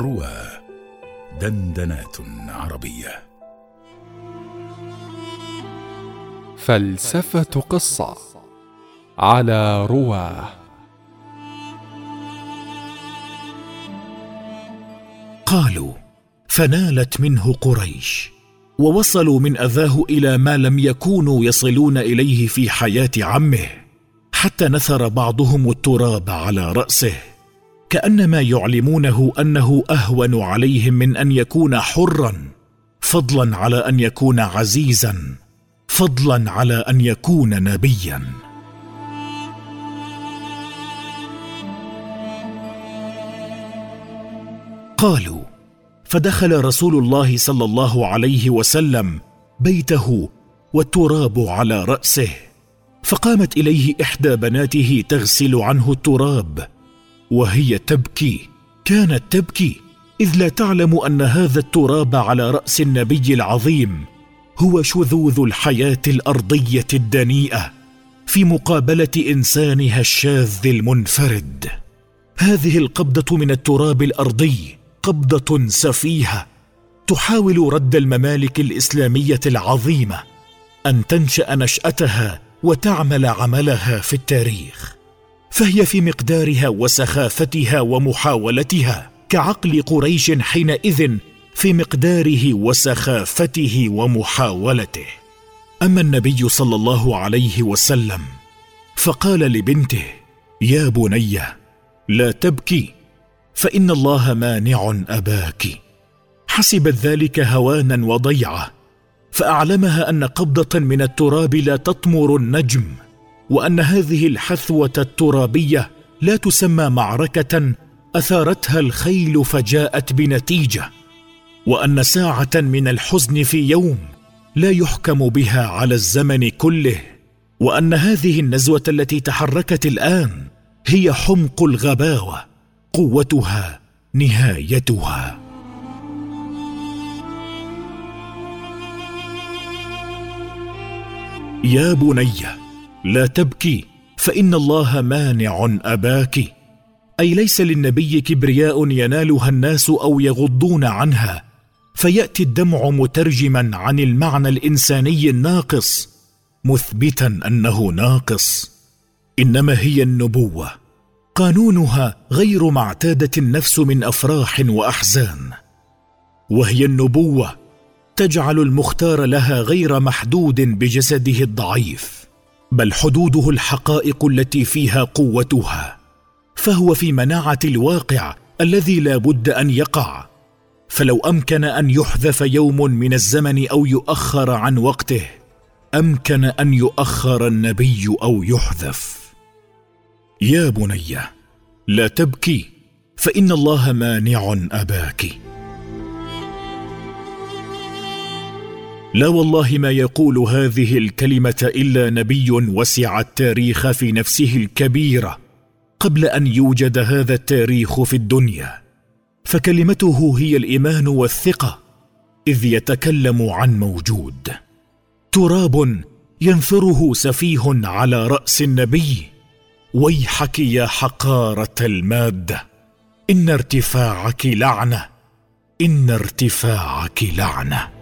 روى دندنات عربية. فلسفة قصة على رواه قالوا فنالت منه قريش ووصلوا من أذاه إلى ما لم يكونوا يصلون إليه في حياة عمه حتى نثر بعضهم التراب على رأسه. كأنما يعلمونه أنه أهون عليهم من أن يكون حرا فضلا على أن يكون عزيزا فضلا على أن يكون نبيا. قالوا فدخل رسول الله صلى الله عليه وسلم بيته والتراب على رأسه فقامت إليه إحدى بناته تغسل عنه التراب وهي تبكي كانت تبكي إذ لا تعلم أن هذا التراب على رأس النبي العظيم هو شذوذ الحياة الأرضية الدنيئة في مقابلة إنسانها الشاذ المنفرد. هذه القبضة من التراب الأرضي قبضة سفيهة تحاول رد الممالك الإسلامية العظيمة أن تنشأ نشأتها وتعمل عملها في التاريخ. فهي في مقدارها وسخافتها ومحاولتها كعقل قريش حينئذ في مقداره وسخافته ومحاولته. أما النبي صلى الله عليه وسلم فقال لبنته يا بني لا تبكي فإن الله مانع أباك. حسبت ذلك هوانا وضيعة فأعلمها أن قبضة من التراب لا تطمر النجم. وأن هذه الحثوة الترابية لا تسمى معركة أثارتها الخيل فجاءت بنتيجة وأن ساعة من الحزن في يوم لا يحكم بها على الزمن كله وأن هذه النزوة التي تحركت الآن هي حمق الغباوة قوتها نهايتها. يا بني لا تبكي فإن الله مانع أباك. أي ليس للنبي كبرياء ينالها الناس أو يغضون عنها. فيأتي الدمع مترجما عن المعنى الإنساني الناقص مثبتا أنه ناقص. إنما هي النبوة. قانونها غير ما اعتادت النفس من أفراح وأحزان. وهي النبوة. تجعل المختار لها غير محدود بجسده الضعيف. بل حدوده الحقائق التي فيها قوتها فهو في مناعة الواقع الذي لا بد أن يقع. فلو أمكن أن يحذف يوم من الزمن أو يؤخر عن وقته أمكن أن يؤخر النبي أو يحذف. يا بني لا تبكي فإن الله مانع أباك. لا والله ما يقول هذه الكلمة إلا نبي وسع التاريخ في نفسه الكبيره قبل أن يوجد هذا التاريخ في الدنيا. فكلمته هي الإيمان والثقة إذ يتكلم عن موجود. تراب ينثره سفيه على رأس النبي ويحك يا حقارة الماده إن ارتفاعك لعنة إن ارتفاعك لعنة.